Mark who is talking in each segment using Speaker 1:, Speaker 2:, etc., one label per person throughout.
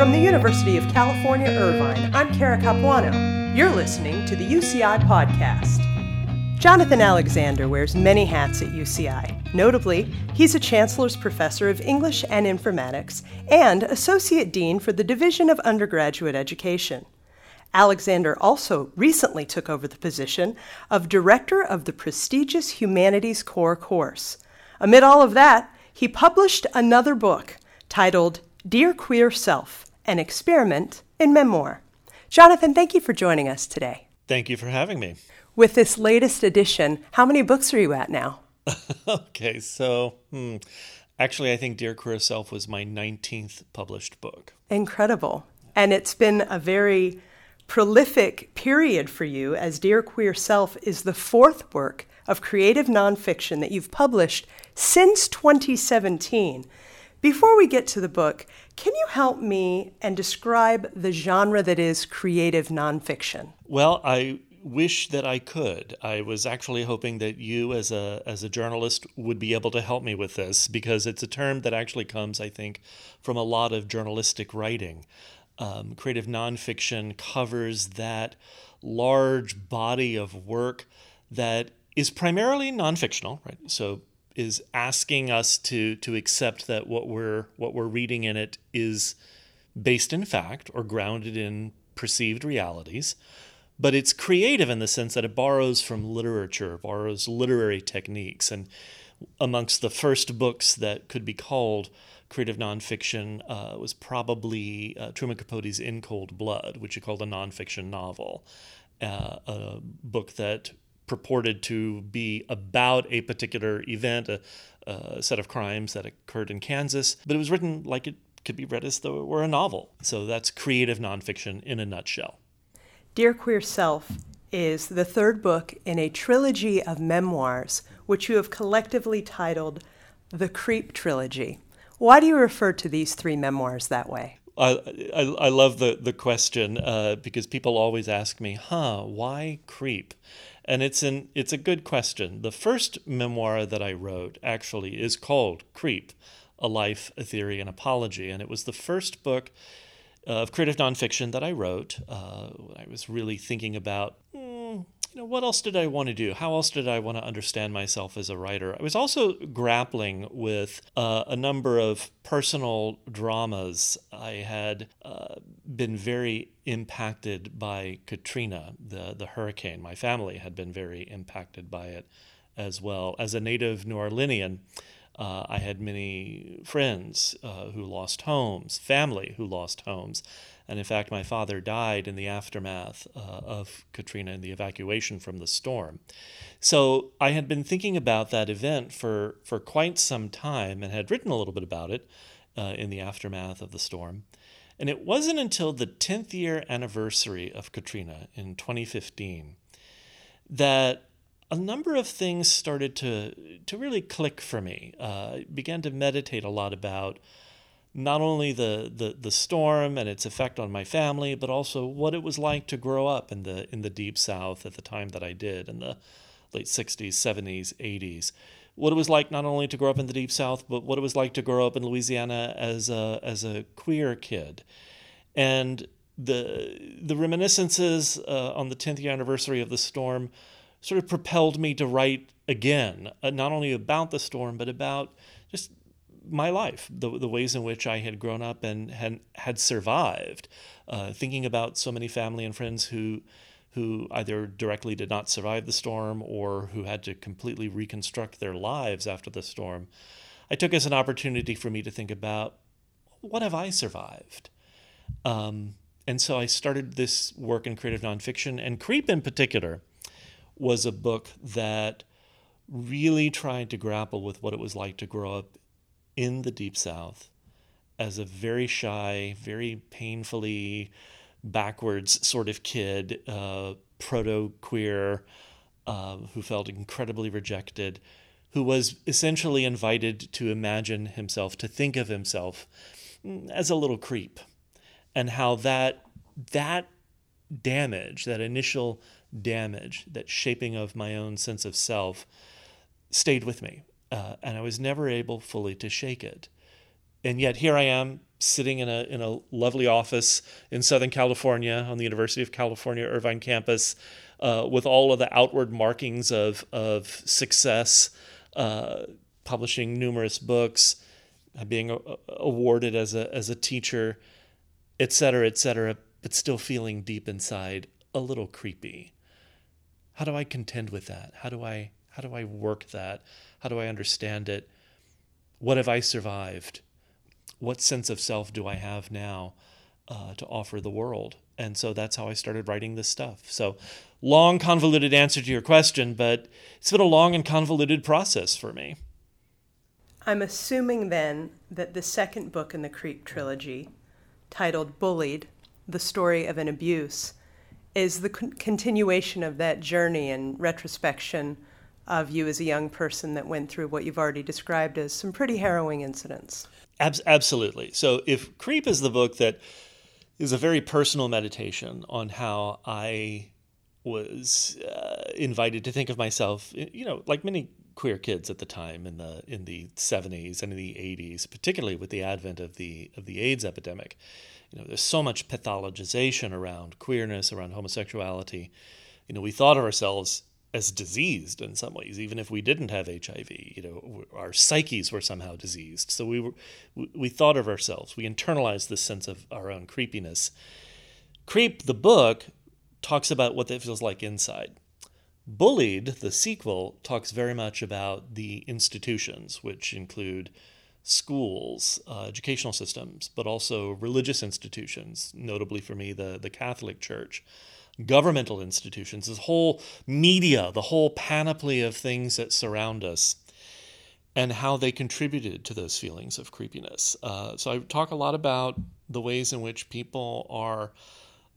Speaker 1: From the University of California, Irvine, I'm Cara Capuano. You're listening to the UCI Podcast. Jonathan Alexander wears many hats at UCI. Notably, he's a Chancellor's Professor of English and Informatics and Associate Dean for the Division of Undergraduate Education. Alexander also recently took over the position of Director of the prestigious Humanities Core course. Amid all of that, he published another book titled Dear Queer Self An Experiment in Memoir. Jonathan, thank you for joining us today.
Speaker 2: Thank you for having me.
Speaker 1: With this latest edition, how many books are you at now?
Speaker 2: okay, so hmm, actually, I think Dear Queer Self was my 19th published book.
Speaker 1: Incredible. And it's been a very prolific period for you, as Dear Queer Self is the fourth work of creative nonfiction that you've published since 2017. Before we get to the book, can you help me and describe the genre that is creative nonfiction?
Speaker 2: Well, I wish that I could. I was actually hoping that you, as a as a journalist, would be able to help me with this because it's a term that actually comes, I think, from a lot of journalistic writing um, creative nonfiction covers that large body of work that is primarily nonfictional, right? So is asking us to to accept that what we're what we're reading in it is based in fact or grounded in perceived realities but it's creative in the sense that it borrows from literature borrows literary techniques. And amongst the first books that could be called creative nonfiction uh, was probably uh, Truman Capote's In Cold Blood, which he called a nonfiction novel, uh, a book that purported to be about a particular event, a, a, set of crimes that occurred in Kansas, but it was written like it could be read as though it were a novel. So that's creative nonfiction in a nutshell.
Speaker 1: Dear Queer Self is the third book in a trilogy of memoirs, which you have collectively titled the Creep Trilogy. Why do you refer to these three memoirs that way?
Speaker 2: I, I, I love the, the question uh, because people always ask me, huh, why creep? And it's, an, it's a good question. The first memoir that I wrote actually is called Creep A Life, a Theory, and Apology. And it was the first book of creative nonfiction that I wrote. Uh, I was really thinking about you know, what else did I want to do? How else did I want to understand myself as a writer? I was also grappling with uh, a number of personal dramas. I had uh, been very impacted by Katrina, the, the hurricane. My family had been very impacted by it as well. As a native New Orleanian, uh, I had many friends uh, who lost homes, family who lost homes. And in fact, my father died in the aftermath uh, of Katrina and the evacuation from the storm. So I had been thinking about that event for, for quite some time and had written a little bit about it uh, in the aftermath of the storm. And it wasn't until the 10th year anniversary of Katrina in 2015 that a number of things started to, to really click for me. Uh, I began to meditate a lot about not only the, the, the storm and its effect on my family, but also what it was like to grow up in the in the deep south at the time that I did in the late 60s, 70s, 80s. What it was like not only to grow up in the deep south, but what it was like to grow up in Louisiana as a as a queer kid. And the the reminiscences uh, on the 10th year anniversary of the storm sort of propelled me to write again, uh, not only about the storm, but about my life, the, the ways in which I had grown up and had, had survived. Uh, thinking about so many family and friends who, who either directly did not survive the storm or who had to completely reconstruct their lives after the storm, I took as an opportunity for me to think about what have I survived? Um, and so I started this work in creative nonfiction, and Creep in particular was a book that really tried to grapple with what it was like to grow up in the Deep South as a very shy, very painfully backwards sort of kid, uh, proto queer, uh, who felt incredibly rejected, who was essentially invited to imagine himself, to think of himself as a little creep, and how that that damage, that initial damage, that shaping of my own sense of self, stayed with me uh, and I was never able fully to shake it. And yet here I am, sitting in a in a lovely office in Southern California on the University of California Irvine campus, uh, with all of the outward markings of of success, uh, publishing numerous books, being a, awarded as a as a teacher, et cetera, et cetera, but still feeling deep inside a little creepy. How do I contend with that? How do I how do I work that? How do I understand it? What have I survived? What sense of self do I have now uh, to offer the world? And so that's how I started writing this stuff. So, long, convoluted answer to your question, but it's been a long and convoluted process for me.
Speaker 1: I'm assuming then that the second book in the Creep trilogy, titled Bullied The Story of an Abuse, is the con- continuation of that journey and retrospection of you as a young person that went through what you've already described as some pretty harrowing incidents.
Speaker 2: Ab- absolutely. So, if Creep is the book that is a very personal meditation on how I was uh, invited to think of myself, you know, like many queer kids at the time in the in the 70s and in the 80s, particularly with the advent of the of the AIDS epidemic. You know, there's so much pathologization around queerness, around homosexuality. You know, we thought of ourselves as diseased in some ways, even if we didn't have HIV. You know, our psyches were somehow diseased. So we were, we thought of ourselves. We internalized this sense of our own creepiness. Creep, the book, talks about what that feels like inside. Bullied, the sequel, talks very much about the institutions, which include schools, uh, educational systems, but also religious institutions, notably for me, the, the Catholic Church governmental institutions, this whole media, the whole panoply of things that surround us, and how they contributed to those feelings of creepiness. Uh, so I talk a lot about the ways in which people are.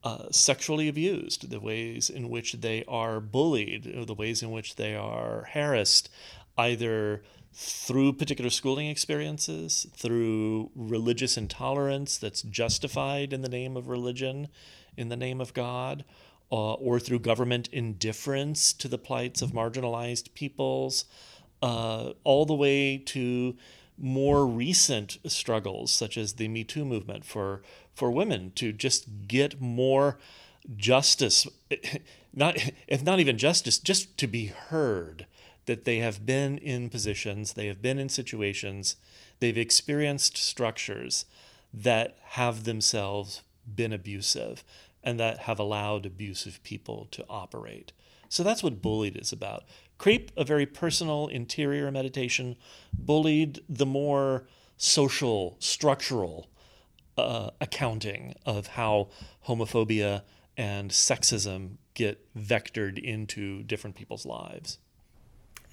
Speaker 2: Uh, sexually abused, the ways in which they are bullied, the ways in which they are harassed, either through particular schooling experiences, through religious intolerance that's justified in the name of religion, in the name of God, uh, or through government indifference to the plights of marginalized peoples, uh, all the way to more recent struggles, such as the Me Too movement for, for women to just get more justice, not, if not even justice, just to be heard that they have been in positions, they have been in situations, they've experienced structures that have themselves been abusive and that have allowed abusive people to operate. So that's what bullied is about. Creep, a very personal interior meditation. Bullied, the more social, structural uh, accounting of how homophobia and sexism get vectored into different people's lives.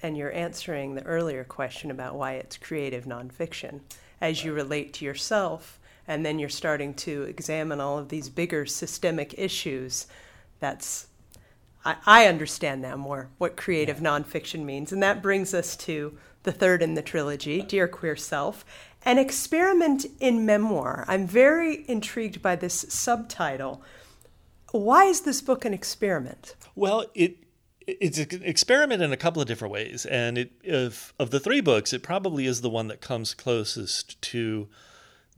Speaker 1: And you're answering the earlier question about why it's creative nonfiction as you relate to yourself and then you're starting to examine all of these bigger systemic issues. That's I, I understand now more what creative nonfiction means, and that brings us to the third in the trilogy, Dear Queer Self, an experiment in memoir. I'm very intrigued by this subtitle. Why is this book an experiment?
Speaker 2: Well, it it's an experiment in a couple of different ways, and it of of the three books, it probably is the one that comes closest to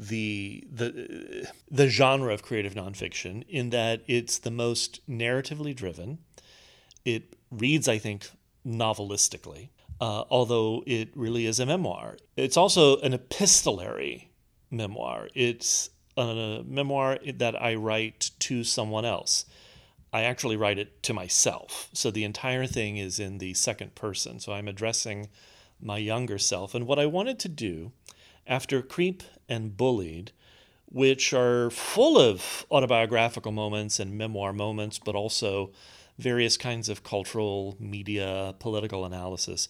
Speaker 2: the the the genre of creative nonfiction in that it's the most narratively driven. It reads, I think, novelistically, uh, although it really is a memoir. It's also an epistolary memoir. It's a memoir that I write to someone else. I actually write it to myself. So the entire thing is in the second person. So I'm addressing my younger self. And what I wanted to do after Creep and Bullied, which are full of autobiographical moments and memoir moments, but also various kinds of cultural, media, political analysis.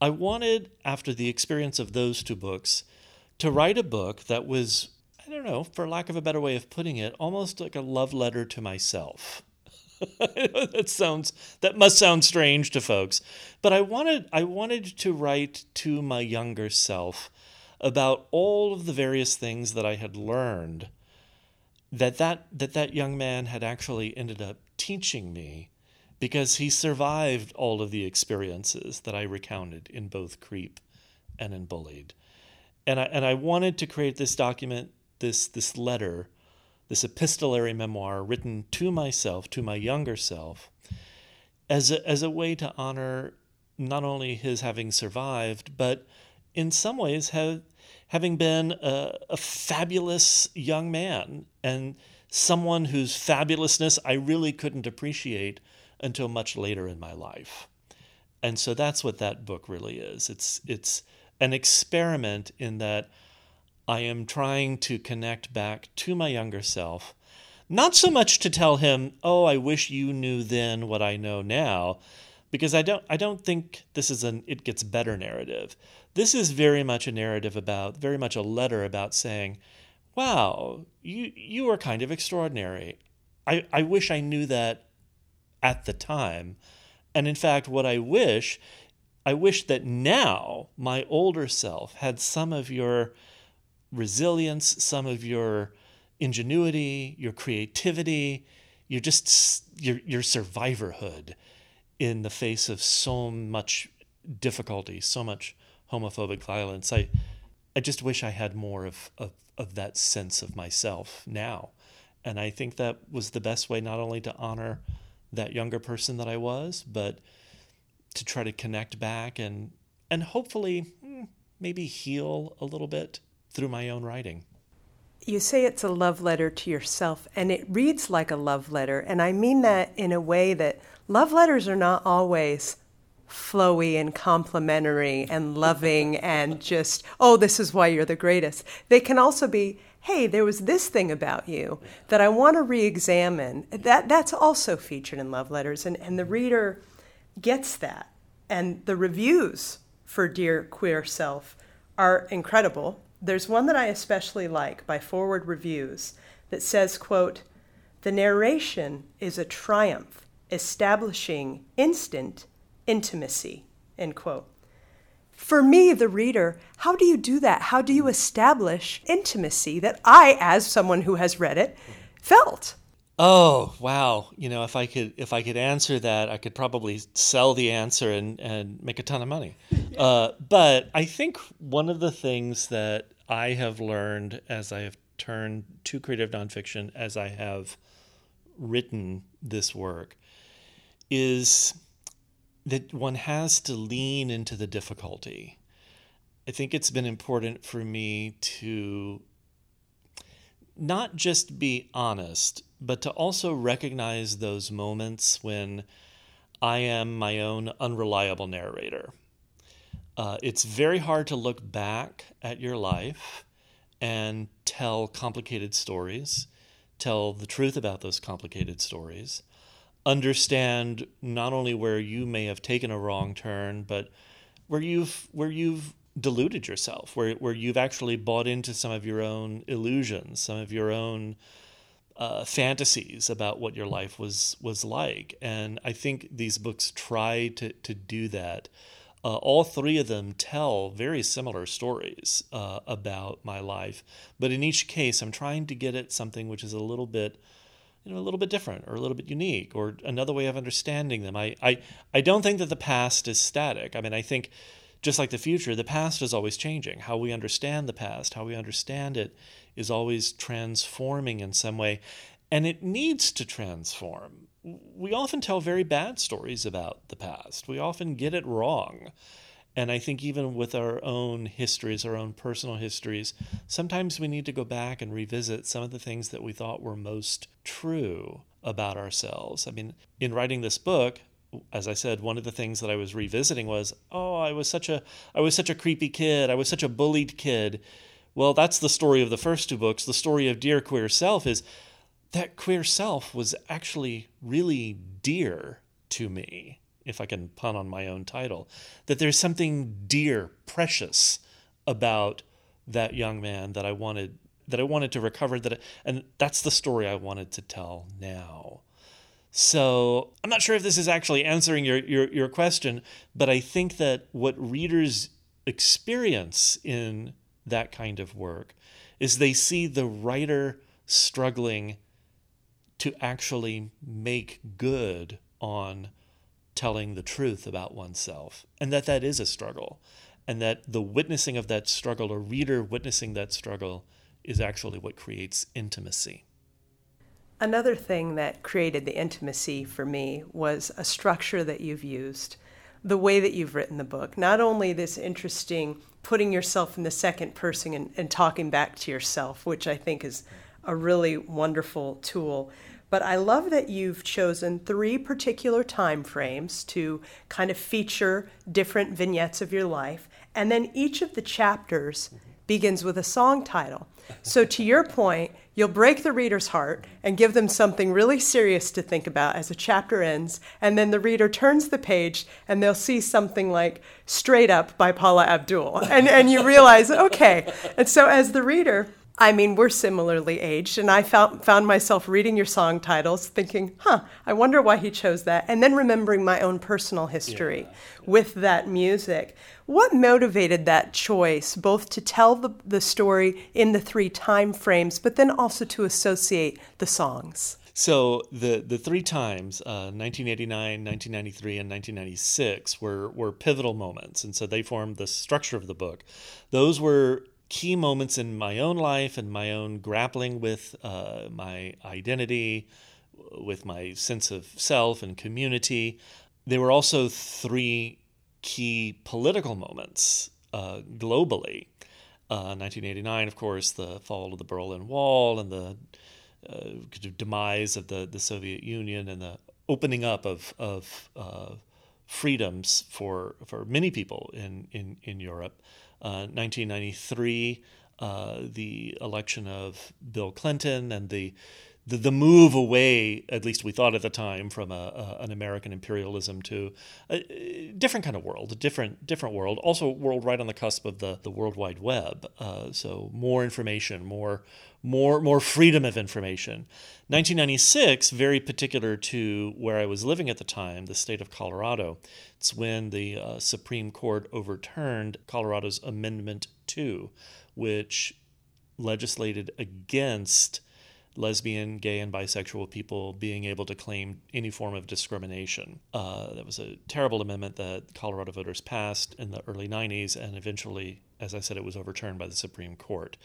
Speaker 2: I wanted, after the experience of those two books, to write a book that was, I don't know, for lack of a better way of putting it, almost like a love letter to myself. that sounds that must sound strange to folks, but I wanted I wanted to write to my younger self about all of the various things that I had learned that that, that, that young man had actually ended up teaching me because he survived all of the experiences that I recounted in both Creep and in Bullied. And I, and I wanted to create this document this this letter, this epistolary memoir written to myself, to my younger self, as a, as a way to honor not only his having survived, but in some ways have, having been a, a fabulous young man and someone whose fabulousness I really couldn't appreciate until much later in my life. And so that's what that book really is. It's it's an experiment in that I am trying to connect back to my younger self, not so much to tell him, "Oh, I wish you knew then what I know now," because I don't I don't think this is an it gets better narrative. This is very much a narrative about very much a letter about saying, "Wow, you you are kind of extraordinary. I I wish I knew that at the time." And in fact, what I wish I wish that now my older self had some of your resilience, some of your ingenuity, your creativity, your just your your survivorhood in the face of so much difficulty, so much homophobic violence. I I just wish I had more of, of, of that sense of myself now. And I think that was the best way not only to honor that younger person that I was, but to try to connect back and and hopefully hmm, maybe heal a little bit through my own writing.
Speaker 1: You say it's a love letter to yourself, and it reads like a love letter. And I mean that in a way that love letters are not always flowy and complimentary and loving and just, oh, this is why you're the greatest. They can also be, hey, there was this thing about you that I want to re examine. That, that's also featured in love letters. And, and the reader gets that. And the reviews for Dear Queer Self are incredible. There's one that I especially like by Forward Reviews that says, quote, "The narration is a triumph establishing instant intimacy." End quote. For me, the reader, how do you do that? How do you establish intimacy that I, as someone who has read it, felt?
Speaker 2: Oh wow! You know, if I could, if I could answer that, I could probably sell the answer and and make a ton of money. Uh, but I think one of the things that I have learned as I have turned to creative nonfiction, as I have written this work, is that one has to lean into the difficulty. I think it's been important for me to not just be honest, but to also recognize those moments when I am my own unreliable narrator. Uh, it's very hard to look back at your life and tell complicated stories, tell the truth about those complicated stories, understand not only where you may have taken a wrong turn, but where you've where you've deluded yourself, where where you've actually bought into some of your own illusions, some of your own uh, fantasies about what your life was was like. And I think these books try to to do that. Uh, all three of them tell very similar stories uh, about my life, but in each case, I'm trying to get at something which is a little bit, you know, a little bit different or a little bit unique or another way of understanding them. I I, I don't think that the past is static. I mean, I think just like the future, the past is always changing. How we understand the past, how we understand it, is always transforming in some way, and it needs to transform. We often tell very bad stories about the past, we often get it wrong. And I think even with our own histories, our own personal histories, sometimes we need to go back and revisit some of the things that we thought were most true about ourselves. I mean, in writing this book, as I said, one of the things that I was revisiting was, oh, I was such a I was such a creepy kid. I was such a bullied kid. Well, that's the story of the first two books. The story of Dear Queer Self is that queer self was actually really dear to me, if I can pun on my own title. That there's something dear, precious about that young man that I wanted that I wanted to recover that and that's the story I wanted to tell now. So I'm not sure if this is actually answering your, your, your question, but I think that what readers experience in that kind of work is they see the writer struggling to actually make good on telling the truth about oneself and that that is a struggle and that the witnessing of that struggle a reader witnessing that struggle is actually what creates intimacy.
Speaker 1: Another thing that created the intimacy for me was a structure that you've used, the way that you've written the book. Not only this interesting putting yourself in the second person and, and talking back to yourself, which I think is a really wonderful tool, but I love that you've chosen three particular time frames to kind of feature different vignettes of your life. And then each of the chapters begins with a song title. So, to your point, you'll break the reader's heart and give them something really serious to think about as a chapter ends. And then the reader turns the page and they'll see something like Straight Up by Paula Abdul. And, and you realize, okay. And so, as the reader, I mean, we're similarly aged, and I found, found myself reading your song titles thinking, huh, I wonder why he chose that, and then remembering my own personal history yeah. with that music. What motivated that choice, both to tell the, the story in the three time frames, but then also to associate the songs?
Speaker 2: So the the three times, uh, 1989, 1993, and 1996, were were pivotal moments, and so they formed the structure of the book. Those were key moments in my own life and my own grappling with uh, my identity, with my sense of self and community. There were also three key political moments uh, globally. Uh, 1989, of course, the fall of the Berlin Wall and the uh, demise of the, the Soviet Union and the opening up of, of uh, freedoms for, for many people in, in, in Europe. 1993, uh, uh, the election of Bill Clinton and the, the, the move away, at least we thought at the time, from a, a, an American imperialism to a different kind of world, a different different world. Also, a world right on the cusp of the, the World Wide Web. Uh, so more information, more more more freedom of information. 1996, very particular to where I was living at the time, the state of Colorado. It's when the uh, Supreme Court overturned Colorado's Amendment 2, which legislated against lesbian, gay, and bisexual people being able to claim any form of discrimination. Uh, that was a terrible amendment that Colorado voters passed in the early 90s, and eventually, as I said, it was overturned by the Supreme Court.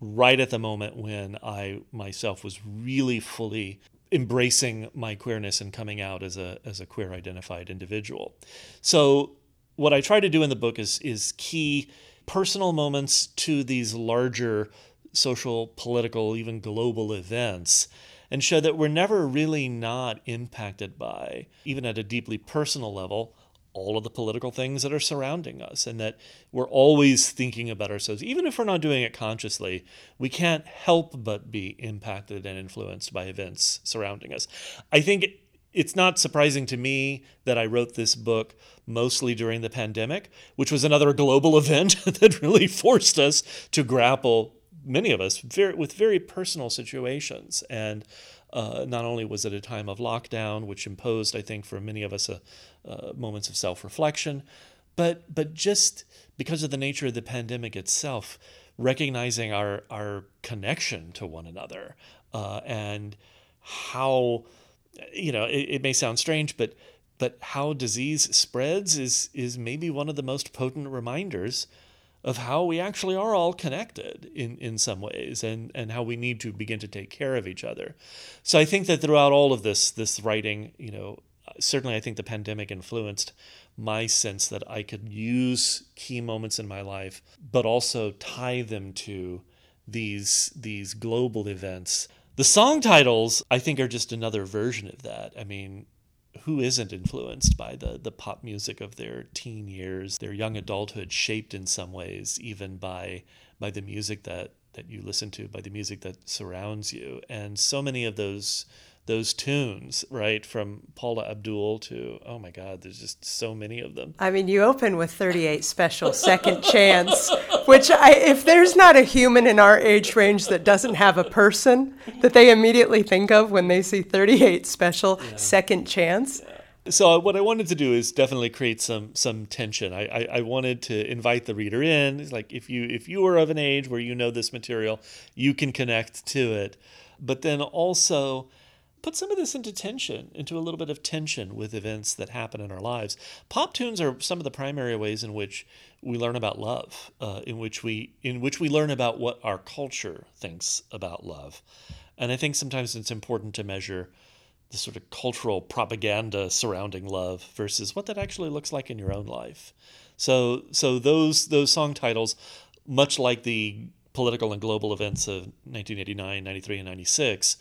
Speaker 2: Right at the moment when I myself was really fully embracing my queerness and coming out as a as a queer identified individual. So what I try to do in the book is is key personal moments to these larger social, political, even global events and show that we're never really not impacted by, even at a deeply personal level, all of the political things that are surrounding us, and that we're always thinking about ourselves. Even if we're not doing it consciously, we can't help but be impacted and influenced by events surrounding us. I think it's not surprising to me that I wrote this book mostly during the pandemic, which was another global event that really forced us to grapple many of us very, with very personal situations. And uh, not only was it a time of lockdown, which imposed, I think, for many of us, a, uh, moments of self reflection, but but just because of the nature of the pandemic itself, recognizing our our connection to one another uh, and how you know it, it may sound strange, but but how disease spreads is is maybe one of the most potent reminders of how we actually are all connected in, in some ways and, and how we need to begin to take care of each other. So I think that throughout all of this this writing, you know, certainly I think the pandemic influenced my sense that I could use key moments in my life, but also tie them to these these global events. The song titles, I think, are just another version of that. I mean, who isn't influenced by the the pop music of their teen years, their young adulthood, shaped in some ways even by by the music that that you listen to, by the music that surrounds you, and so many of those those tunes, right, from Paula Abdul to oh my God, there's just so many of them.
Speaker 1: I mean, you open with 38 Special Second Chance, which I, if there's not a human in our age range that doesn't have a person that they immediately think of when they see 38 Special yeah. Second Chance. Yeah
Speaker 2: so what I wanted to do is definitely create some some tension. I, I, I, wanted to invite the reader in. It's like if you if you are of an age where you know this material, you can connect to it. But then also put some of this into tension, into a little bit of tension with events that happen in our lives. Pop tunes are some of the primary ways in which we learn about love, uh, in which we in which we learn about what our culture thinks about love, and I think sometimes it's important to measure the sort of cultural propaganda surrounding love versus what that actually looks like in your own life. So so those those song titles, much like the political and global events of 1989, 93, and 96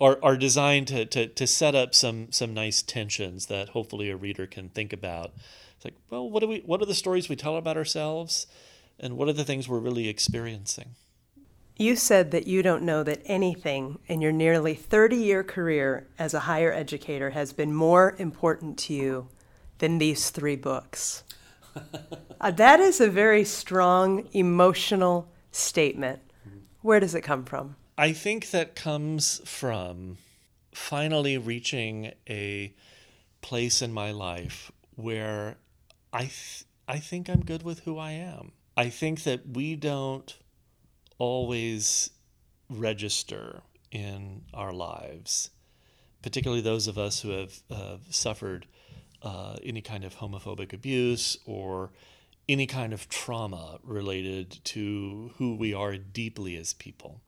Speaker 2: are, are designed to, to, to set up some some nice tensions that hopefully a reader can think about. It's like, well, what do we what are the stories we tell about ourselves and what are the things we're really experiencing?
Speaker 1: You said that you don't know that anything in your nearly 30 year career as a higher educator has been more important to you than these three books. uh, that is a very strong emotional statement. Where does it come from?
Speaker 2: I think that comes from finally reaching a place in my life where I th- I think I'm good with who I am. I think that we don't always register in our lives, particularly those of us who have uh, suffered uh, any kind of homophobic abuse or any kind of trauma related to who we are deeply as people.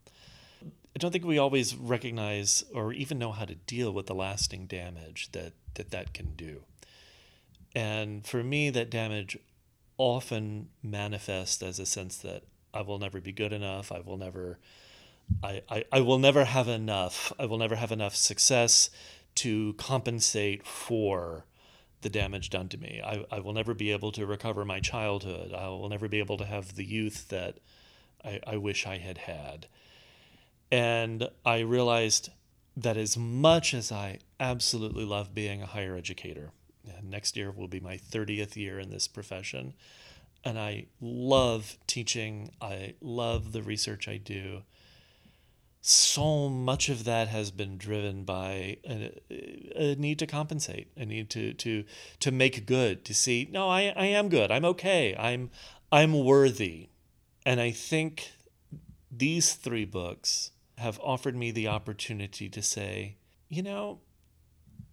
Speaker 2: I don't think we always recognize or even know how to deal with the lasting damage that that, that can do. And for me, that damage often manifests as a sense that I will never be good enough. I will never, I, I, I will never have enough. I will never have enough success to compensate for the damage done to me. I, I will never be able to recover my childhood. I will never be able to have the youth that I, I wish I had had. And I realized that as much as I absolutely love being a higher educator, uh, next year will be my 30th year in this profession, and I love teaching, I love the research I do. So much of that has been driven by a, a, need to compensate, a need to to to make good, to see, no, I, I am good, I'm okay, I'm I'm worthy. And I think these three books have offered me the opportunity to say, you know,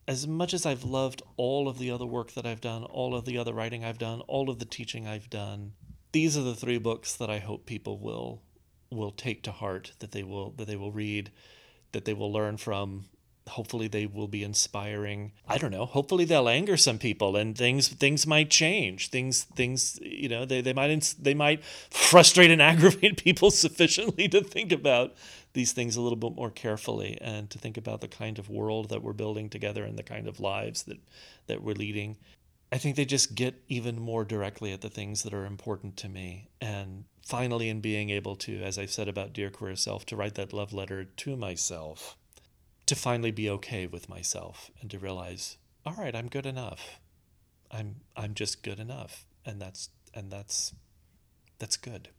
Speaker 2: as much as I've loved all of the other work that I've done, all of the other writing I've done, all of the teaching I've done, these are the three books that I hope people will will take to heart, that they will that they will read, that they will learn from, hopefully they will be inspiring i don't know hopefully they'll anger some people and things things might change. Things things you know they, they might they might frustrate and aggravate people sufficiently to think about these things a little bit more carefully and to think about the kind of world that we're building together and the kind of lives that that we're leading. I think they just get even more directly at the things that are important to me. And finally in being able to as i've said about dear queer self to write that love letter to myself to finally be okay with myself and to realize, all right, I'm good enough. I'm I'm just good enough, and that's and that's that's good.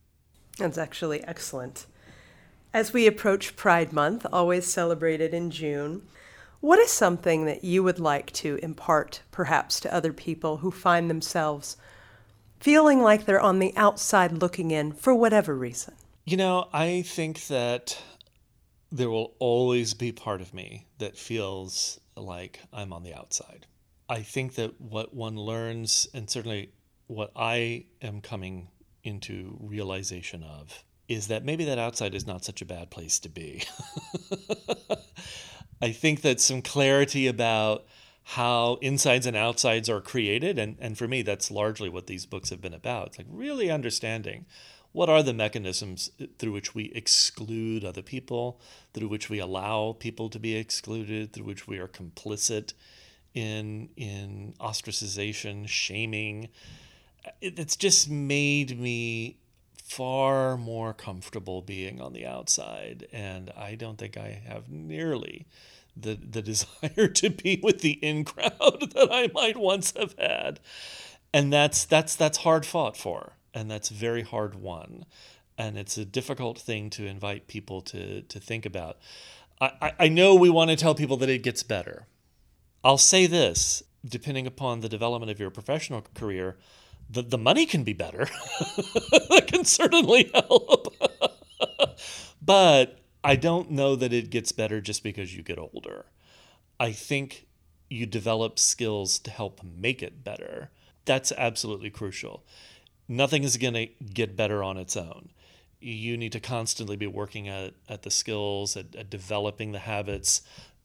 Speaker 1: That's actually excellent. As we approach Pride Month, always celebrated in June, what is something that you would like to impart perhaps to other people who find themselves feeling like they're on the outside looking in for whatever reason?
Speaker 2: You know, I think that there will always be part of me that feels like I'm on the outside. I think that what one learns, and certainly what I am coming into realization of, is that maybe that outside is not such a bad place to be. I think that some clarity about how insides and outsides are created, and, and for me, that's largely what these books have been about. It's like really understanding what are the mechanisms through which we exclude other people, through which we allow people to be excluded, through which we are complicit in in ostracization, shaming. It's just made me far more comfortable being on the outside, and I don't think I have nearly the the desire to be with the in crowd that I might once have had, and that's that's that's hard fought for and that's a very hard won. And it's a difficult thing to invite people to, to think about. I, I know we want to tell people that it gets better. I'll say this depending upon the development of your professional career, the, the money can be better. that can certainly help. but I don't know that it gets better just because you get older. I think you develop skills to help make it better. That's absolutely crucial. Nothing is going to get better on its own. You need to constantly be working at, at the skills, at, at developing the habits,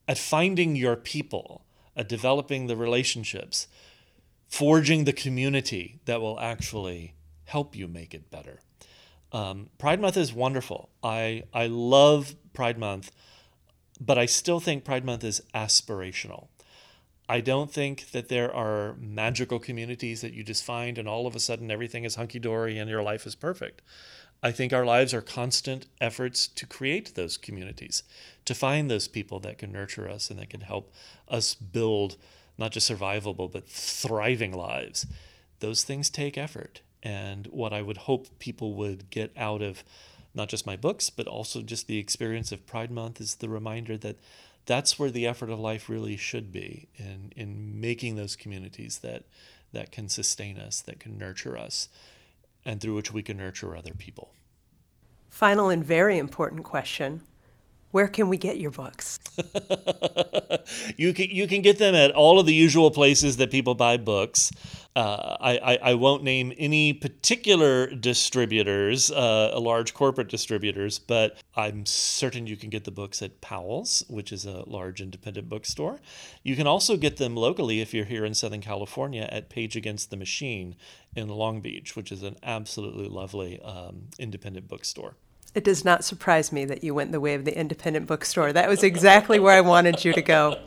Speaker 2: at finding your people, at developing the relationships, forging the community that will actually help you make it better. Um, Pride Month is wonderful. I, I love Pride Month, but I still think Pride Month is aspirational. I don't think that there are magical communities that you just find and all of a sudden everything is hunky dory and your life is perfect. I think our lives are constant efforts to create those communities, to find those people that can nurture us and that can help us build not just survivable, but thriving lives. Those things take effort. And what I would hope people would get out of not just my books, but also just the experience of Pride Month is the reminder that that's where the effort of life really should be in, in making those communities that, that can sustain us, that can nurture us, and through which we can nurture other people.
Speaker 1: Final and very important question where can we get your books?
Speaker 2: you can you can get them at all of the usual places that people buy books. Uh, I, I, I won't name any particular distributors, uh, large corporate distributors, but I'm certain you can get the books at Powell's, which is a large independent bookstore. You can also get them locally if you're here in Southern California at Page Against the Machine in Long Beach, which is an absolutely lovely um, independent bookstore.
Speaker 1: It does not surprise me that you went the way of the independent bookstore. That was exactly where I wanted you to go.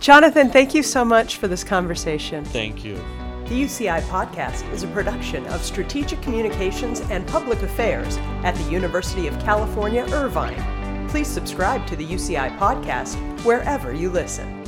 Speaker 1: Jonathan, thank you so much for this conversation.
Speaker 2: Thank you.
Speaker 1: The UCI podcast is a production of Strategic Communications and Public Affairs at the University of California, Irvine. Please subscribe to the UCI podcast wherever you listen.